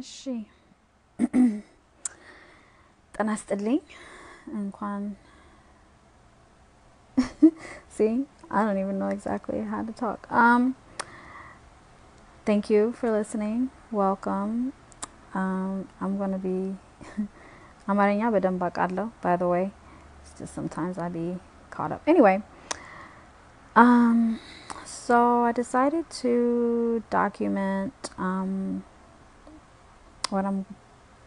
እሺ ጤና ይስጥልኝ እንኳን see I don't even know exactly how to talk um thank you for listening welcome um I'm going to be አማርኛ በደንብ አውቃለሁ by the way it's just sometimes I be caught up anyway um so I decided to document um what I'm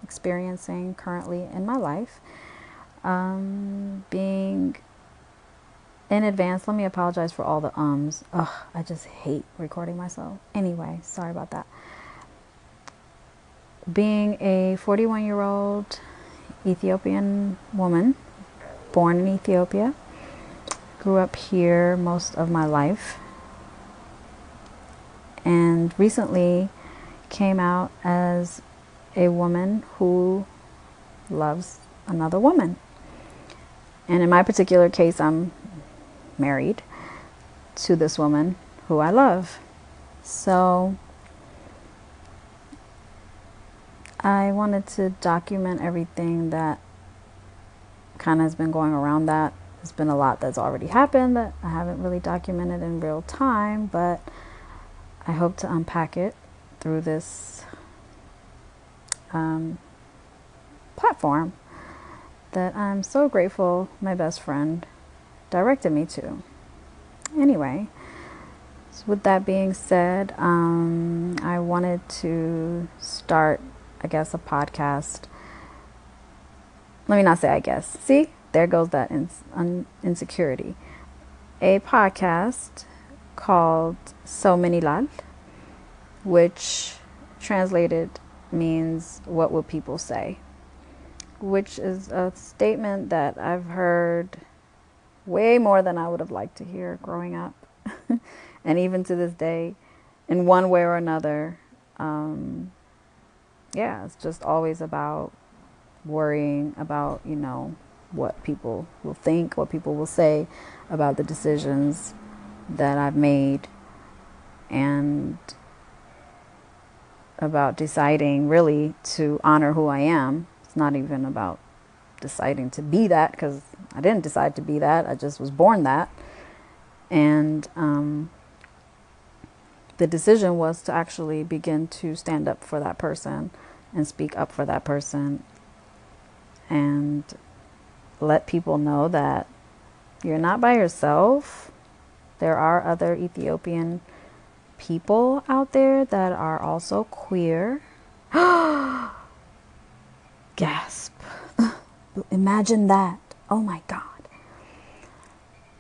experiencing currently in my life. Um, being in advance, let me apologize for all the ums. Ugh, I just hate recording myself. Anyway, sorry about that. Being a 41 year old Ethiopian woman, born in Ethiopia, grew up here most of my life, and recently came out as a woman who loves another woman. And in my particular case, I'm married to this woman who I love. So I wanted to document everything that kind of has been going around that. There's been a lot that's already happened that I haven't really documented in real time, but I hope to unpack it through this um, platform that I'm so grateful my best friend directed me to. Anyway, so with that being said, um, I wanted to start, I guess, a podcast. Let me not say I guess. See, there goes that un- insecurity. A podcast called So Many Lal, which translated means what will people say which is a statement that i've heard way more than i would have liked to hear growing up. And even to this day in one way or another um, yeah it's just always about worrying about you know what people will think what people will say about the decisions that i've made. And about deciding really to honor who I am. It's not even about deciding to be that because I didn't decide to be that. I just was born that. And um, the decision was to actually begin to stand up for that person and speak up for that person and let people know that you're not by yourself. There are other Ethiopian people out there that are also queer. Gasp. Imagine that. Oh my God.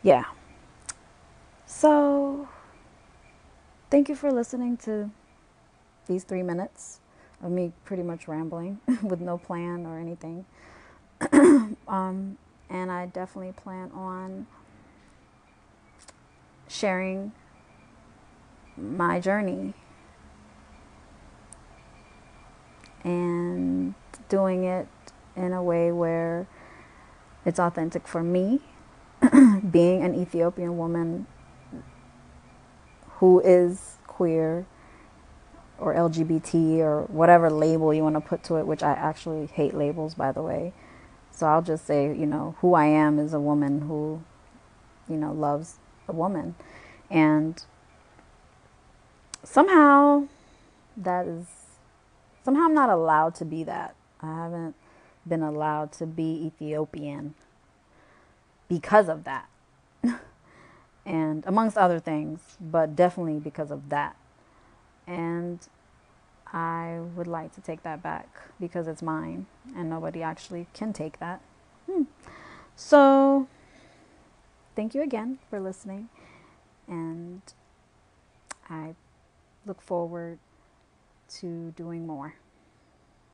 Yeah. So, thank you for listening to these three minutes of me pretty much rambling with no plan or anything. um, and I definitely plan on sharing my journey and doing it in a way where it's authentic for me being an Ethiopian woman who is queer or LGBT or whatever label you want to put to it, which I actually hate labels, by the way. So I'll just say, you know, who I am is a woman who, you know, loves a woman. And somehow that is somehow I'm not allowed to be that. I haven't been allowed to be Ethiopian because of that. and amongst other things, but definitely because of that. And I would like to take that back because it's mine and nobody actually can take that. Hmm. So, thank you again for listening. And I look forward to doing more.